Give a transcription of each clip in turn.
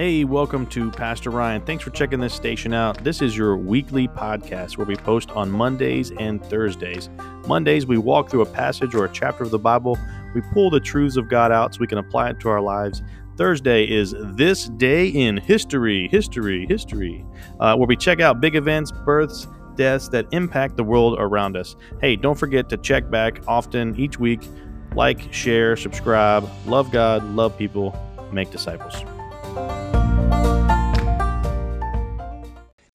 Hey, welcome to Pastor Ryan. Thanks for checking this station out. This is your weekly podcast where we post on Mondays and Thursdays. Mondays, we walk through a passage or a chapter of the Bible. We pull the truths of God out so we can apply it to our lives. Thursday is This Day in History, History, History, uh, where we check out big events, births, deaths that impact the world around us. Hey, don't forget to check back often each week. Like, share, subscribe. Love God, love people, make disciples.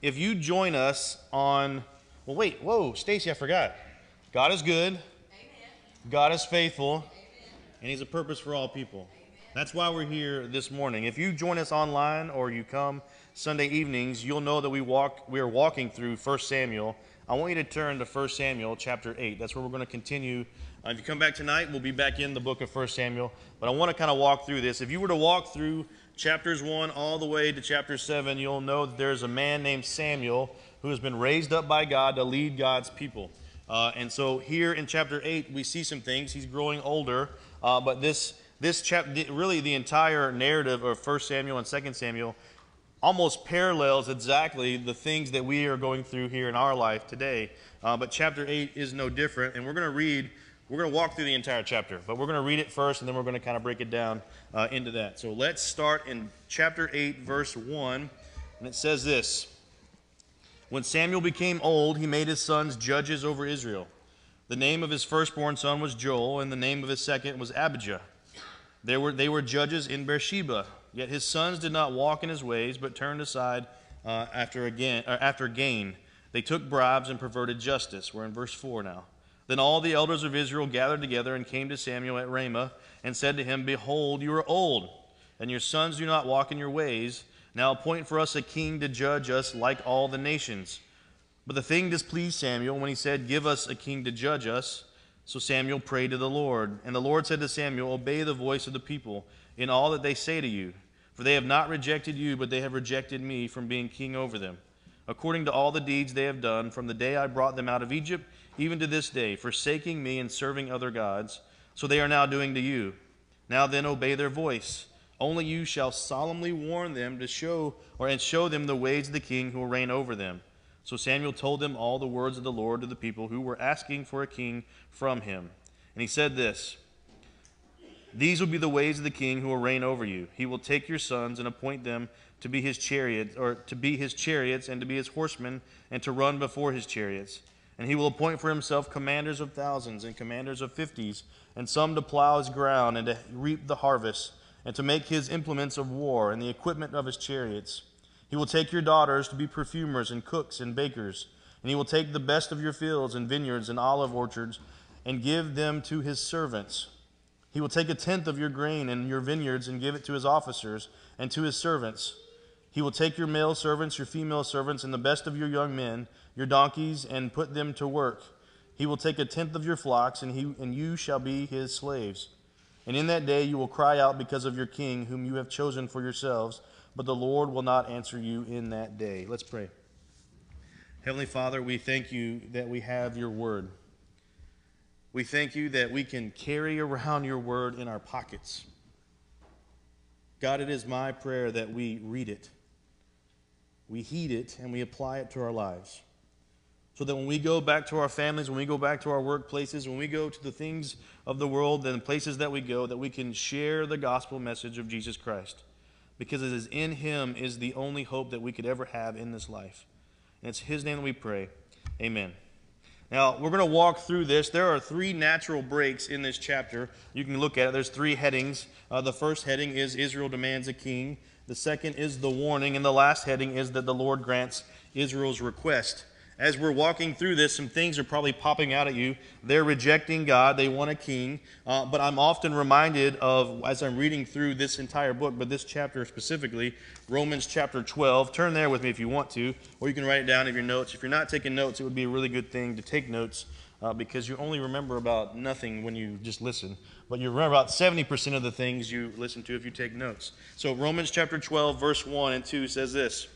If you join us on, well, wait, whoa, Stacy, I forgot. God is good. Amen. God is faithful. Amen. And He's a purpose for all people. Amen. That's why we're here this morning. If you join us online or you come Sunday evenings, you'll know that we walk. We are walking through 1 Samuel. I want you to turn to 1 Samuel chapter 8. That's where we're going to continue. Uh, if you come back tonight, we'll be back in the book of 1 Samuel. But I want to kind of walk through this. If you were to walk through chapters 1 all the way to chapter 7, you'll know that there's a man named Samuel who has been raised up by God to lead God's people. Uh, and so here in chapter 8, we see some things. He's growing older, uh, but this, this chap, really the entire narrative of 1 Samuel and 2 Samuel almost parallels exactly the things that we are going through here in our life today. Uh, but chapter 8 is no different. And we're going to read we're going to walk through the entire chapter, but we're going to read it first and then we're going to kind of break it down uh, into that. So let's start in chapter 8, verse 1. And it says this When Samuel became old, he made his sons judges over Israel. The name of his firstborn son was Joel, and the name of his second was Abijah. They were, they were judges in Beersheba. Yet his sons did not walk in his ways, but turned aside uh, after, again, uh, after gain. They took bribes and perverted justice. We're in verse 4 now. Then all the elders of Israel gathered together and came to Samuel at Ramah and said to him, Behold, you are old, and your sons do not walk in your ways. Now appoint for us a king to judge us like all the nations. But the thing displeased Samuel when he said, Give us a king to judge us. So Samuel prayed to the Lord. And the Lord said to Samuel, Obey the voice of the people in all that they say to you. For they have not rejected you, but they have rejected me from being king over them, according to all the deeds they have done from the day I brought them out of Egypt even to this day, forsaking me and serving other gods. So they are now doing to you. Now then, obey their voice. Only you shall solemnly warn them to show or and show them the ways of the king who will reign over them. So Samuel told them all the words of the Lord to the people who were asking for a king from him. And he said this These will be the ways of the king who will reign over you. He will take your sons and appoint them to be his chariots, or to be his chariots and to be his horsemen, and to run before his chariots. And he will appoint for himself commanders of thousands and commanders of fifties, and some to plow his ground and to reap the harvest, and to make his implements of war and the equipment of his chariots. He will take your daughters to be perfumers and cooks and bakers, and he will take the best of your fields and vineyards and olive orchards and give them to his servants. He will take a tenth of your grain and your vineyards and give it to his officers and to his servants. He will take your male servants, your female servants, and the best of your young men your donkeys and put them to work. He will take a tenth of your flocks, and, he, and you shall be his slaves. And in that day you will cry out because of your king, whom you have chosen for yourselves, but the Lord will not answer you in that day. Let's pray. Heavenly Father, we thank you that we have your word. We thank you that we can carry around your word in our pockets. God, it is my prayer that we read it, we heed it, and we apply it to our lives so that when we go back to our families, when we go back to our workplaces, when we go to the things of the world and the places that we go, that we can share the gospel message of Jesus Christ. Because it is in Him is the only hope that we could ever have in this life. And it's His name that we pray. Amen. Now, we're going to walk through this. There are three natural breaks in this chapter. You can look at it. There's three headings. Uh, the first heading is Israel demands a king. The second is the warning. And the last heading is that the Lord grants Israel's request as we're walking through this, some things are probably popping out at you. They're rejecting God, they want a king. Uh, but I'm often reminded of, as I'm reading through this entire book, but this chapter specifically, Romans chapter 12. Turn there with me if you want to, or you can write it down in your notes. If you're not taking notes, it would be a really good thing to take notes uh, because you only remember about nothing when you just listen. But you remember about 70% of the things you listen to if you take notes. So, Romans chapter 12, verse 1 and 2 says this.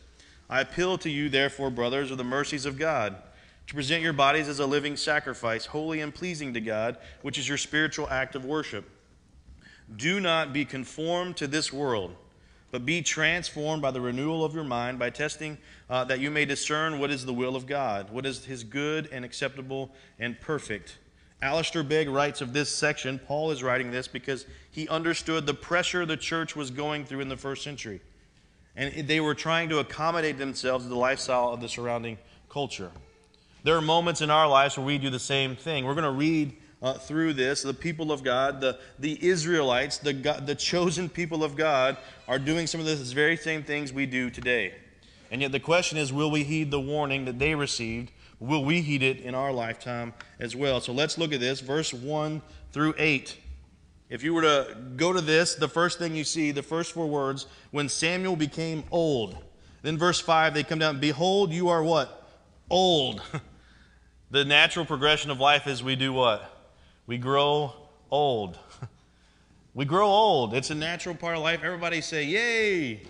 I appeal to you, therefore, brothers, of the mercies of God, to present your bodies as a living sacrifice, holy and pleasing to God, which is your spiritual act of worship. Do not be conformed to this world, but be transformed by the renewal of your mind, by testing uh, that you may discern what is the will of God, what is his good and acceptable and perfect. Alistair Begg writes of this section, Paul is writing this because he understood the pressure the church was going through in the first century. And they were trying to accommodate themselves to the lifestyle of the surrounding culture. There are moments in our lives where we do the same thing. We're going to read uh, through this, the people of God, the, the Israelites, the, God, the chosen people of God, are doing some of this very same things we do today. And yet the question is will we heed the warning that they received? Will we heed it in our lifetime as well? So let's look at this, verse 1 through 8. If you were to go to this, the first thing you see, the first four words, when Samuel became old. Then verse 5, they come down, Behold, you are what? Old. the natural progression of life is we do what? We grow old. we grow old. It's a natural part of life. Everybody say, Yay!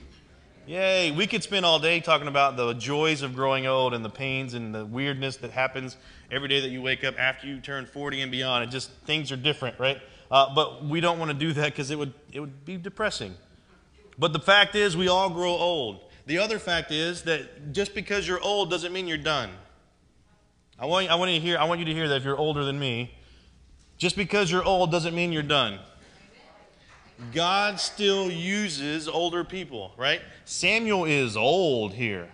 Yay! We could spend all day talking about the joys of growing old and the pains and the weirdness that happens every day that you wake up after you turn 40 and beyond. It just, things are different, right? Uh, but we don't want to do that because it would, it would be depressing. But the fact is, we all grow old. The other fact is that just because you're old doesn't mean you're done. I want, I want, you, to hear, I want you to hear that if you're older than me, just because you're old doesn't mean you're done. God still uses older people, right? Samuel is old here.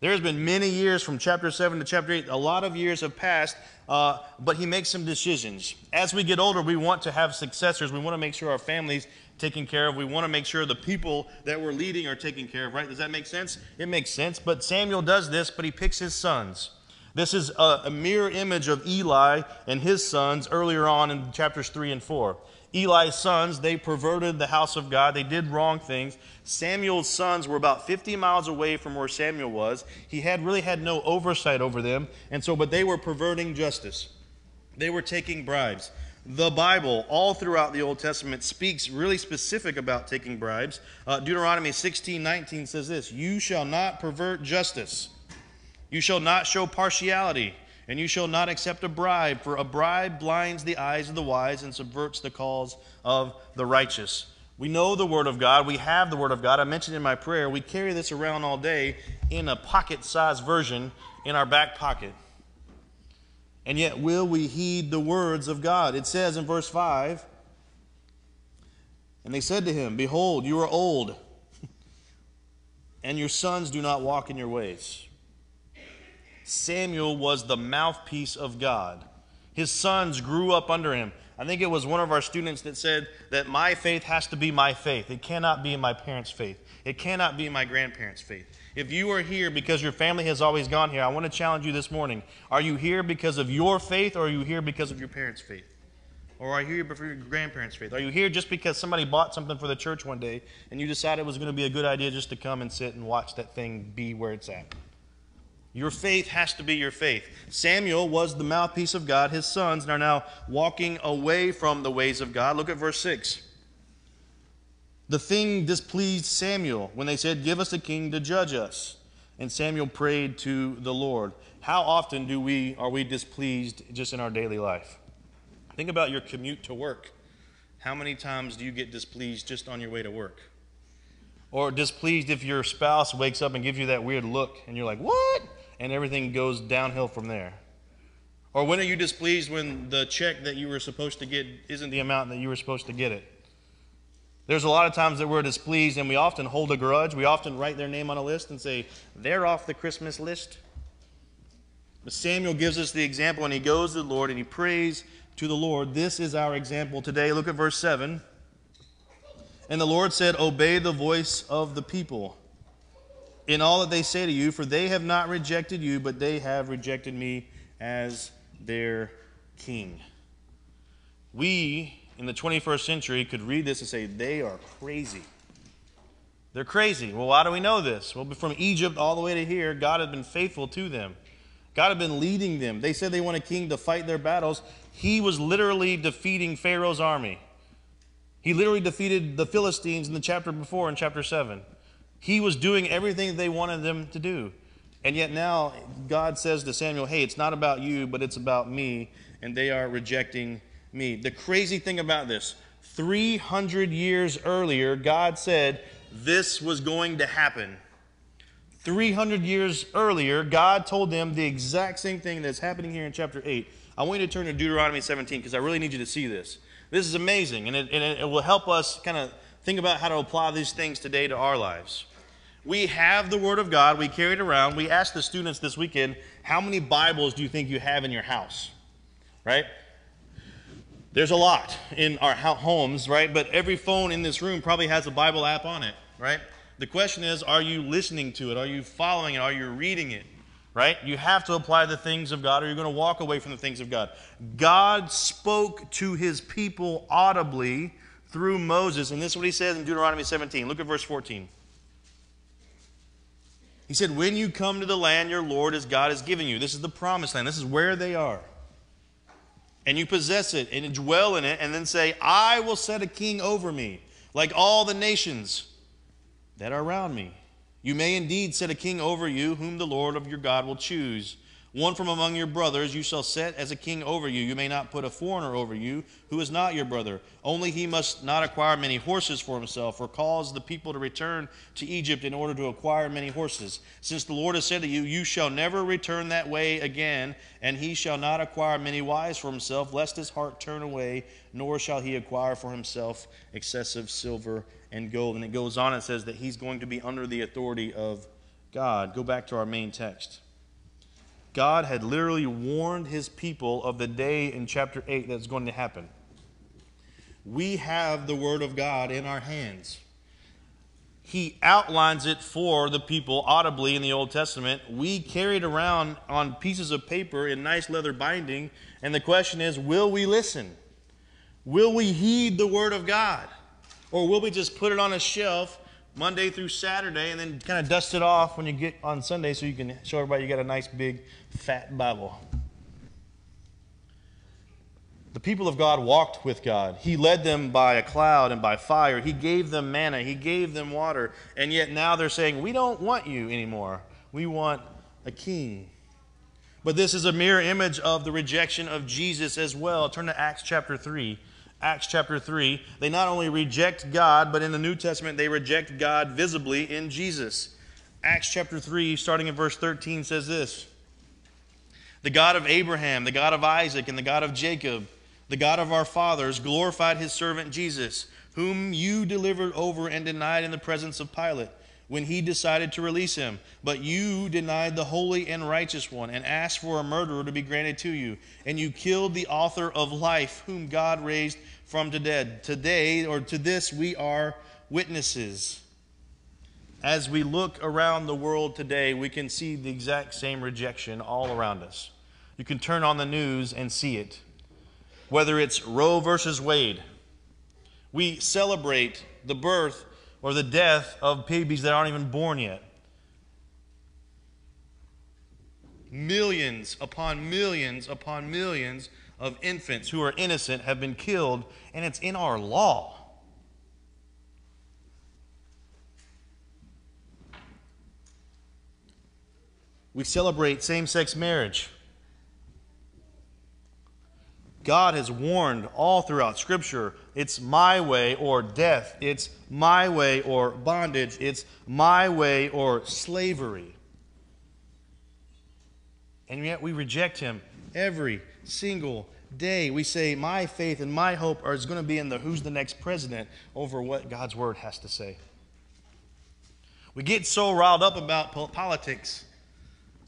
There's been many years from chapter 7 to chapter 8. A lot of years have passed, uh, but he makes some decisions. As we get older, we want to have successors. We want to make sure our families taken care of. We want to make sure the people that we're leading are taken care of, right? Does that make sense? It makes sense. But Samuel does this, but he picks his sons. This is a, a mirror image of Eli and his sons earlier on in chapters 3 and 4. Eli's sons, they perverted the house of God. They did wrong things. Samuel's sons were about 50 miles away from where Samuel was. He had really had no oversight over them. And so, but they were perverting justice. They were taking bribes. The Bible, all throughout the Old Testament, speaks really specific about taking bribes. Uh, Deuteronomy 16 19 says this You shall not pervert justice you shall not show partiality, and you shall not accept a bribe, for a bribe blinds the eyes of the wise and subverts the cause of the righteous. We know the Word of God. We have the Word of God. I mentioned in my prayer, we carry this around all day in a pocket sized version in our back pocket. And yet, will we heed the words of God? It says in verse 5 And they said to him, Behold, you are old, and your sons do not walk in your ways. Samuel was the mouthpiece of God. His sons grew up under him. I think it was one of our students that said that my faith has to be my faith. It cannot be my parents' faith. It cannot be my grandparents' faith. If you are here because your family has always gone here, I want to challenge you this morning. Are you here because of your faith or are you here because of your parents' faith? Or are you here for your grandparents' faith? Are you here just because somebody bought something for the church one day and you decided it was going to be a good idea just to come and sit and watch that thing be where it's at? Your faith has to be your faith. Samuel was the mouthpiece of God. His sons are now walking away from the ways of God. Look at verse 6. The thing displeased Samuel when they said, Give us a king to judge us. And Samuel prayed to the Lord. How often do we are we displeased just in our daily life? Think about your commute to work. How many times do you get displeased just on your way to work? Or displeased if your spouse wakes up and gives you that weird look and you're like, What? And everything goes downhill from there? Or when are you displeased when the check that you were supposed to get isn't the amount that you were supposed to get it? There's a lot of times that we're displeased and we often hold a grudge. We often write their name on a list and say, they're off the Christmas list. But Samuel gives us the example and he goes to the Lord and he prays to the Lord. This is our example today. Look at verse 7. And the Lord said, Obey the voice of the people in all that they say to you, for they have not rejected you, but they have rejected me as their king. We, in the 21st century, could read this and say, they are crazy. They're crazy. Well, why do we know this? Well, from Egypt all the way to here, God had been faithful to them. God had been leading them. They said they want a king to fight their battles. He was literally defeating Pharaoh's army. He literally defeated the Philistines in the chapter before, in chapter 7. He was doing everything they wanted them to do. And yet now God says to Samuel, hey, it's not about you, but it's about me. And they are rejecting me. The crazy thing about this 300 years earlier, God said, this was going to happen. 300 years earlier, God told them the exact same thing that's happening here in chapter 8. I want you to turn to Deuteronomy 17 because I really need you to see this. This is amazing, and it, and it will help us kind of think about how to apply these things today to our lives. We have the Word of God, we carry it around. We asked the students this weekend, How many Bibles do you think you have in your house? Right? There's a lot in our homes, right? But every phone in this room probably has a Bible app on it, right? The question is, are you listening to it? Are you following it? Are you reading it? Right? You have to apply the things of God or you're going to walk away from the things of God. God spoke to his people audibly through Moses, and this is what he says in Deuteronomy 17. Look at verse 14. He said, When you come to the land your Lord as God is giving you, this is the promised land, this is where they are. And you possess it and dwell in it, and then say, I will set a king over me, like all the nations that are around me. You may indeed set a king over you, whom the Lord of your God will choose. One from among your brothers you shall set as a king over you. You may not put a foreigner over you who is not your brother. Only he must not acquire many horses for himself, or cause the people to return to Egypt in order to acquire many horses. Since the Lord has said to you, You shall never return that way again, and he shall not acquire many wives for himself, lest his heart turn away, nor shall he acquire for himself excessive silver and gold. And it goes on and says that he's going to be under the authority of God. Go back to our main text. God had literally warned his people of the day in chapter 8 that's going to happen. We have the Word of God in our hands. He outlines it for the people audibly in the Old Testament. We carry it around on pieces of paper in nice leather binding, and the question is will we listen? Will we heed the Word of God? Or will we just put it on a shelf Monday through Saturday and then kind of dust it off when you get on Sunday so you can show everybody you got a nice big fat Bible. The people of God walked with God. He led them by a cloud and by fire. He gave them manna. He gave them water. And yet now they're saying, We don't want you anymore. We want a king. But this is a mirror image of the rejection of Jesus as well. Turn to Acts chapter 3. Acts chapter 3. They not only reject God, but in the New Testament, they reject God visibly in Jesus. Acts chapter 3, starting in verse 13, says this the God of Abraham, the God of Isaac, and the God of Jacob, the God of our fathers, glorified his servant Jesus, whom you delivered over and denied in the presence of Pilate when he decided to release him. But you denied the holy and righteous one and asked for a murderer to be granted to you. And you killed the author of life, whom God raised from the dead. Today, or to this, we are witnesses. As we look around the world today, we can see the exact same rejection all around us. You can turn on the news and see it. Whether it's Roe versus Wade, we celebrate the birth or the death of babies that aren't even born yet. Millions upon millions upon millions of infants who are innocent have been killed, and it's in our law. We celebrate same sex marriage. God has warned all throughout Scripture it's my way or death, it's my way or bondage, it's my way or slavery. And yet we reject Him every single day. We say, My faith and my hope is going to be in the who's the next president over what God's Word has to say. We get so riled up about politics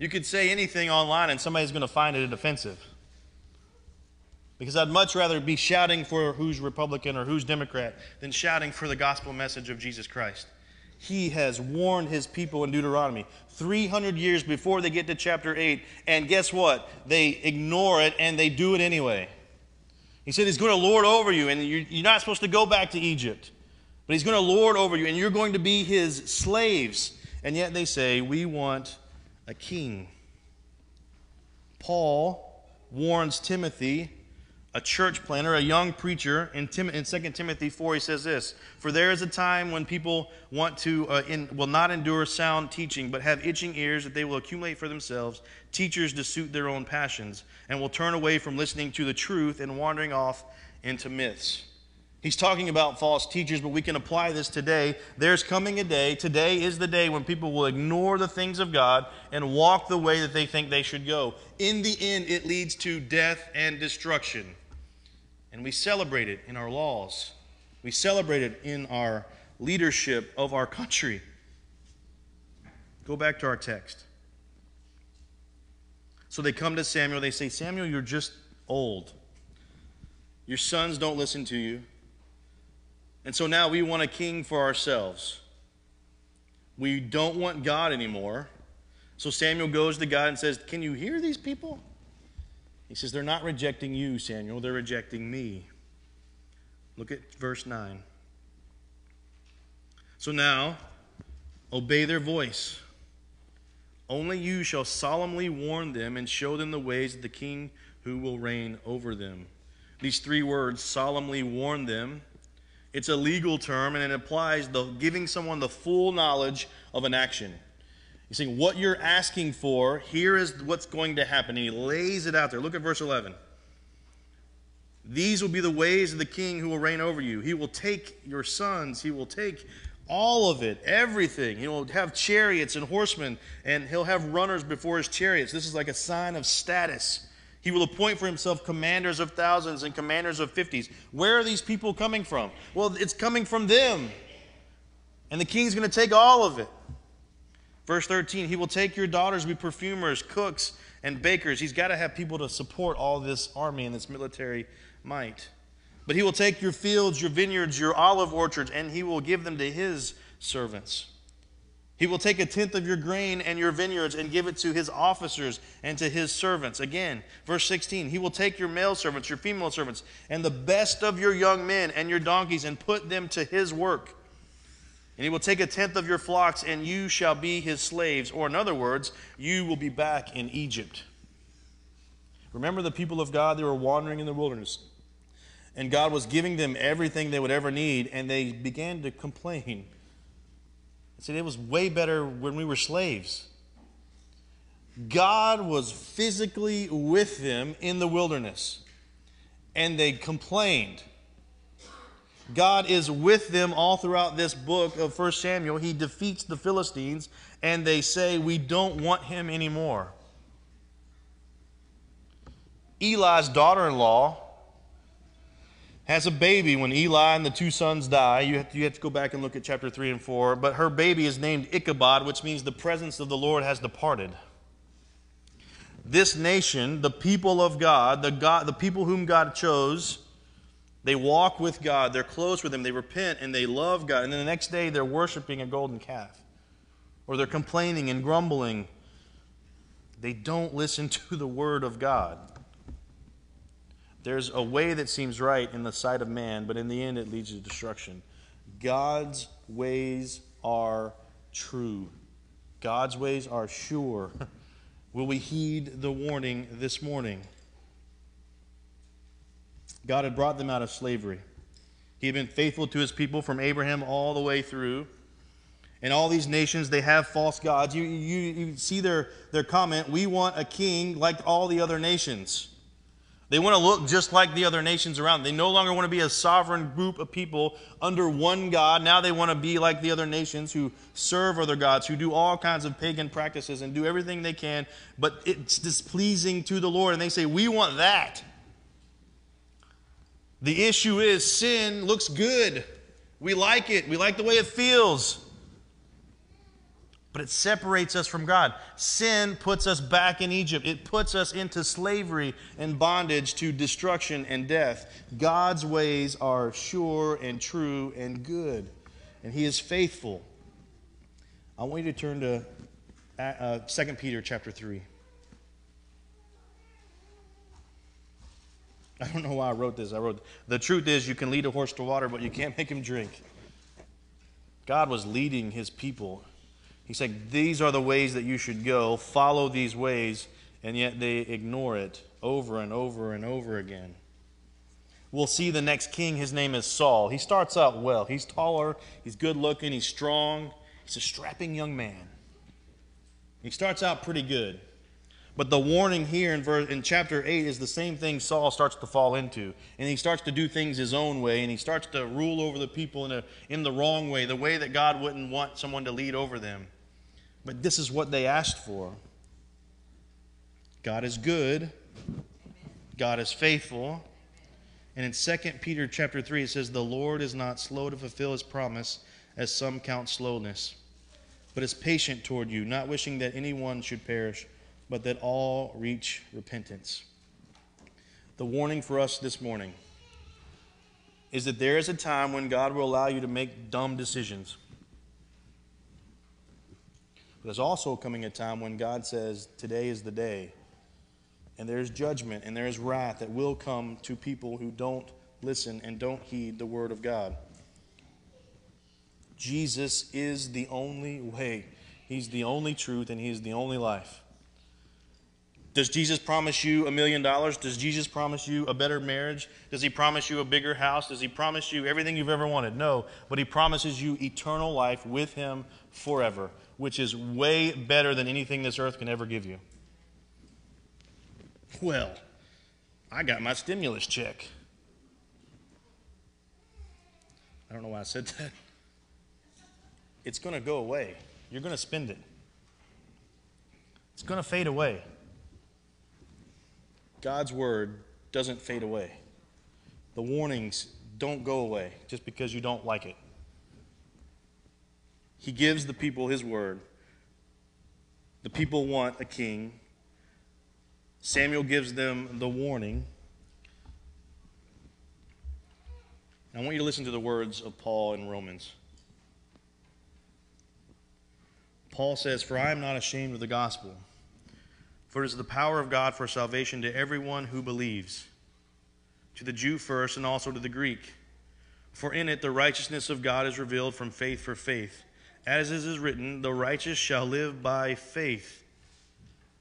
you could say anything online and somebody's going to find it offensive. Because I'd much rather be shouting for who's Republican or who's Democrat than shouting for the gospel message of Jesus Christ. He has warned his people in Deuteronomy 300 years before they get to chapter 8. And guess what? They ignore it and they do it anyway. He said he's going to lord over you, and you're not supposed to go back to Egypt. But he's going to lord over you, and you're going to be his slaves. And yet they say, We want a king. Paul warns Timothy, a church planter, a young preacher, in, Tim, in 2 Timothy 4, he says this For there is a time when people want to, uh, in, will not endure sound teaching, but have itching ears that they will accumulate for themselves teachers to suit their own passions, and will turn away from listening to the truth and wandering off into myths. He's talking about false teachers, but we can apply this today. There's coming a day, today is the day when people will ignore the things of God and walk the way that they think they should go. In the end, it leads to death and destruction. And we celebrate it in our laws, we celebrate it in our leadership of our country. Go back to our text. So they come to Samuel, they say, Samuel, you're just old. Your sons don't listen to you. And so now we want a king for ourselves. We don't want God anymore. So Samuel goes to God and says, Can you hear these people? He says, They're not rejecting you, Samuel, they're rejecting me. Look at verse 9. So now, obey their voice. Only you shall solemnly warn them and show them the ways of the king who will reign over them. These three words, solemnly warn them, it's a legal term and it applies the giving someone the full knowledge of an action. He's saying, What you're asking for, here is what's going to happen. And he lays it out there. Look at verse 11. These will be the ways of the king who will reign over you. He will take your sons, he will take all of it, everything. He will have chariots and horsemen, and he'll have runners before his chariots. This is like a sign of status. He will appoint for himself commanders of thousands and commanders of fifties. Where are these people coming from? Well, it's coming from them. And the king's going to take all of it. Verse 13, he will take your daughters, be perfumers, cooks, and bakers. He's got to have people to support all this army and this military might. But he will take your fields, your vineyards, your olive orchards, and he will give them to his servants. He will take a tenth of your grain and your vineyards and give it to his officers and to his servants. Again, verse 16 He will take your male servants, your female servants, and the best of your young men and your donkeys and put them to his work. And he will take a tenth of your flocks, and you shall be his slaves. Or, in other words, you will be back in Egypt. Remember the people of God, they were wandering in the wilderness. And God was giving them everything they would ever need, and they began to complain said it was way better when we were slaves. God was physically with them in the wilderness, and they complained. God is with them all throughout this book of 1 Samuel. He defeats the Philistines, and they say, We don't want him anymore. Eli's daughter in law has a baby when Eli and the two sons die. You have, to, you have to go back and look at chapter 3 and 4. But her baby is named Ichabod, which means the presence of the Lord has departed. This nation, the people of God, the, God, the people whom God chose, they walk with God, they're close with Him, they repent, and they love God. And then the next day, they're worshiping a golden calf. Or they're complaining and grumbling. They don't listen to the word of God. There's a way that seems right in the sight of man, but in the end it leads to destruction. God's ways are true. God's ways are sure. Will we heed the warning this morning? God had brought them out of slavery. He had been faithful to his people from Abraham all the way through. And all these nations, they have false gods. You, you, you see their, their comment, we want a king like all the other nations. They want to look just like the other nations around. They no longer want to be a sovereign group of people under one God. Now they want to be like the other nations who serve other gods, who do all kinds of pagan practices and do everything they can, but it's displeasing to the Lord. And they say, We want that. The issue is sin looks good. We like it, we like the way it feels but it separates us from God. Sin puts us back in Egypt, it puts us into slavery and bondage to destruction and death. God's ways are sure and true and good, and He is faithful. I want you to turn to uh, 2 Peter chapter 3. I don't know why I wrote this. I wrote, The truth is, you can lead a horse to water, but you can't make him drink. God was leading his people He said, These are the ways that you should go. Follow these ways. And yet they ignore it over and over and over again. We'll see the next king. His name is Saul. He starts out well. He's taller, he's good looking, he's strong, he's a strapping young man. He starts out pretty good. But the warning here in, verse, in chapter 8 is the same thing Saul starts to fall into. And he starts to do things his own way, and he starts to rule over the people in, a, in the wrong way, the way that God wouldn't want someone to lead over them. But this is what they asked for God is good, God is faithful. And in 2 Peter chapter 3, it says, The Lord is not slow to fulfill his promise, as some count slowness, but is patient toward you, not wishing that anyone should perish but that all reach repentance. The warning for us this morning is that there is a time when God will allow you to make dumb decisions. But there's also coming a time when God says, Today is the day. And there's judgment and there's wrath that will come to people who don't listen and don't heed the word of God. Jesus is the only way, He's the only truth, and He's the only life. Does Jesus promise you a million dollars? Does Jesus promise you a better marriage? Does he promise you a bigger house? Does he promise you everything you've ever wanted? No, but he promises you eternal life with him forever, which is way better than anything this earth can ever give you. Well, I got my stimulus check. I don't know why I said that. It's going to go away. You're going to spend it. It's going to fade away. God's word doesn't fade away. The warnings don't go away just because you don't like it. He gives the people his word. The people want a king. Samuel gives them the warning. I want you to listen to the words of Paul in Romans. Paul says, For I am not ashamed of the gospel for it is the power of God for salvation to everyone who believes, to the Jew first and also to the Greek. For in it the righteousness of God is revealed from faith for faith. As it is written, the righteous shall live by faith.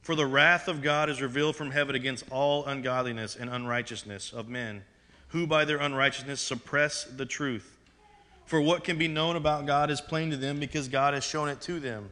For the wrath of God is revealed from heaven against all ungodliness and unrighteousness of men, who by their unrighteousness suppress the truth. For what can be known about God is plain to them because God has shown it to them.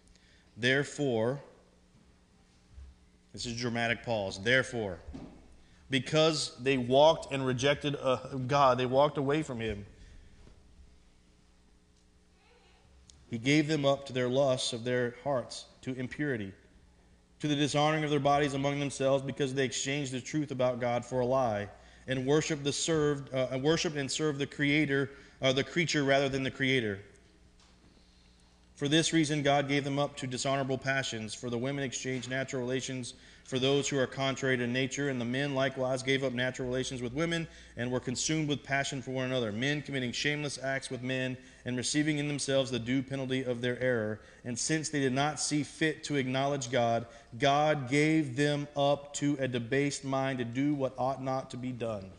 Therefore, this is dramatic pause. Therefore, because they walked and rejected uh, God, they walked away from Him. He gave them up to their lusts of their hearts, to impurity, to the dishonoring of their bodies among themselves, because they exchanged the truth about God for a lie, and worshipped the served, uh, worshipped and served the Creator, or uh, the creature rather than the Creator for this reason, God gave them up to dishonorable passions. For the women exchanged natural relations for those who are contrary to nature, and the men likewise gave up natural relations with women and were consumed with passion for one another, men committing shameless acts with men and receiving in themselves the due penalty of their error. And since they did not see fit to acknowledge God, God gave them up to a debased mind to do what ought not to be done.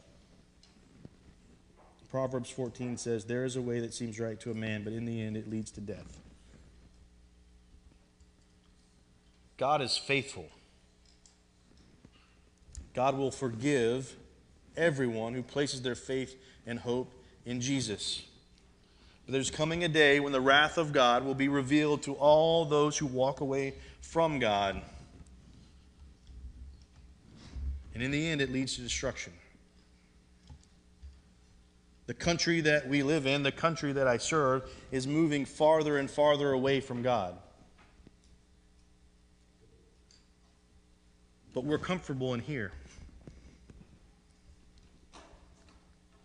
Proverbs 14 says, There is a way that seems right to a man, but in the end it leads to death. God is faithful. God will forgive everyone who places their faith and hope in Jesus. But there's coming a day when the wrath of God will be revealed to all those who walk away from God. And in the end, it leads to destruction. The country that we live in, the country that I serve, is moving farther and farther away from God. But we're comfortable in here.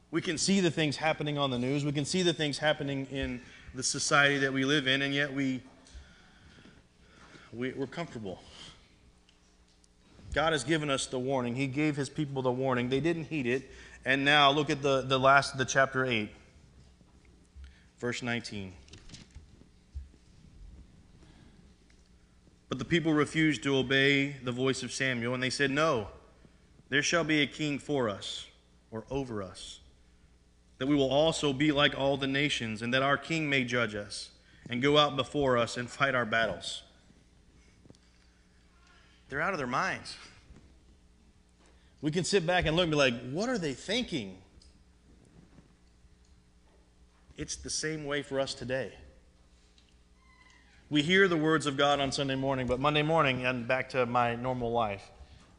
We can see the things happening on the news. We can see the things happening in the society that we live in, and yet we, we we're comfortable. God has given us the warning. He gave his people the warning. They didn't heed it. And now look at the, the last the chapter 8, verse 19. But the people refused to obey the voice of Samuel, and they said, No, there shall be a king for us, or over us, that we will also be like all the nations, and that our king may judge us, and go out before us and fight our battles. They're out of their minds. We can sit back and look and be like, What are they thinking? It's the same way for us today. We hear the words of God on Sunday morning, but Monday morning and back to my normal life.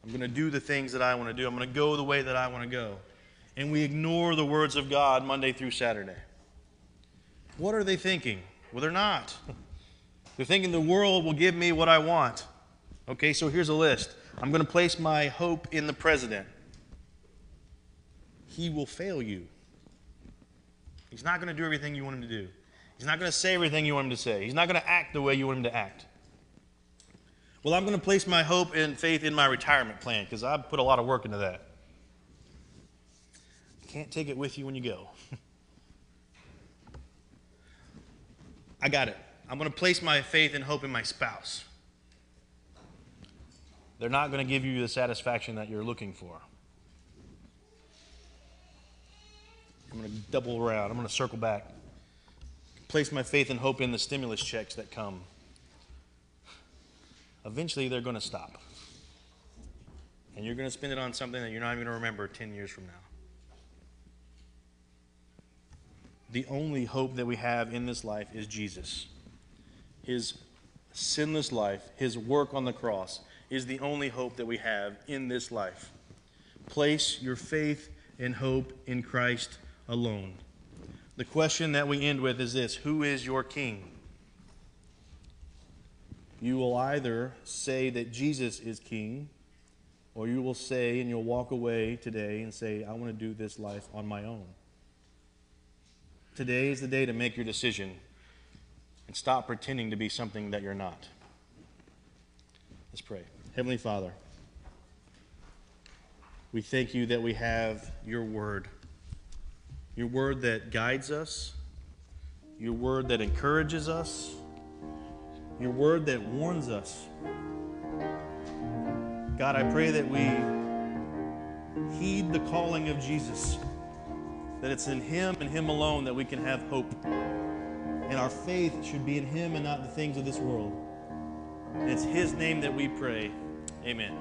I'm going to do the things that I want to do. I'm going to go the way that I want to go. And we ignore the words of God Monday through Saturday. What are they thinking? Well, they're not. They're thinking the world will give me what I want. Okay, so here's a list. I'm going to place my hope in the president. He will fail you. He's not going to do everything you want him to do. He's not going to say everything you want him to say. He's not going to act the way you want him to act. Well, I'm going to place my hope and faith in my retirement plan because I've put a lot of work into that. Can't take it with you when you go. I got it. I'm going to place my faith and hope in my spouse. They're not going to give you the satisfaction that you're looking for. I'm going to double around. I'm going to circle back. Place my faith and hope in the stimulus checks that come. Eventually, they're going to stop. And you're going to spend it on something that you're not even going to remember 10 years from now. The only hope that we have in this life is Jesus. His sinless life, His work on the cross, is the only hope that we have in this life. Place your faith and hope in Christ alone. The question that we end with is this Who is your king? You will either say that Jesus is king, or you will say and you'll walk away today and say, I want to do this life on my own. Today is the day to make your decision and stop pretending to be something that you're not. Let's pray. Heavenly Father, we thank you that we have your word your word that guides us, your word that encourages us, your word that warns us. God, I pray that we heed the calling of Jesus, that it's in Him and Him alone that we can have hope. And our faith should be in Him and not the things of this world. And it's His name that we pray. Amen.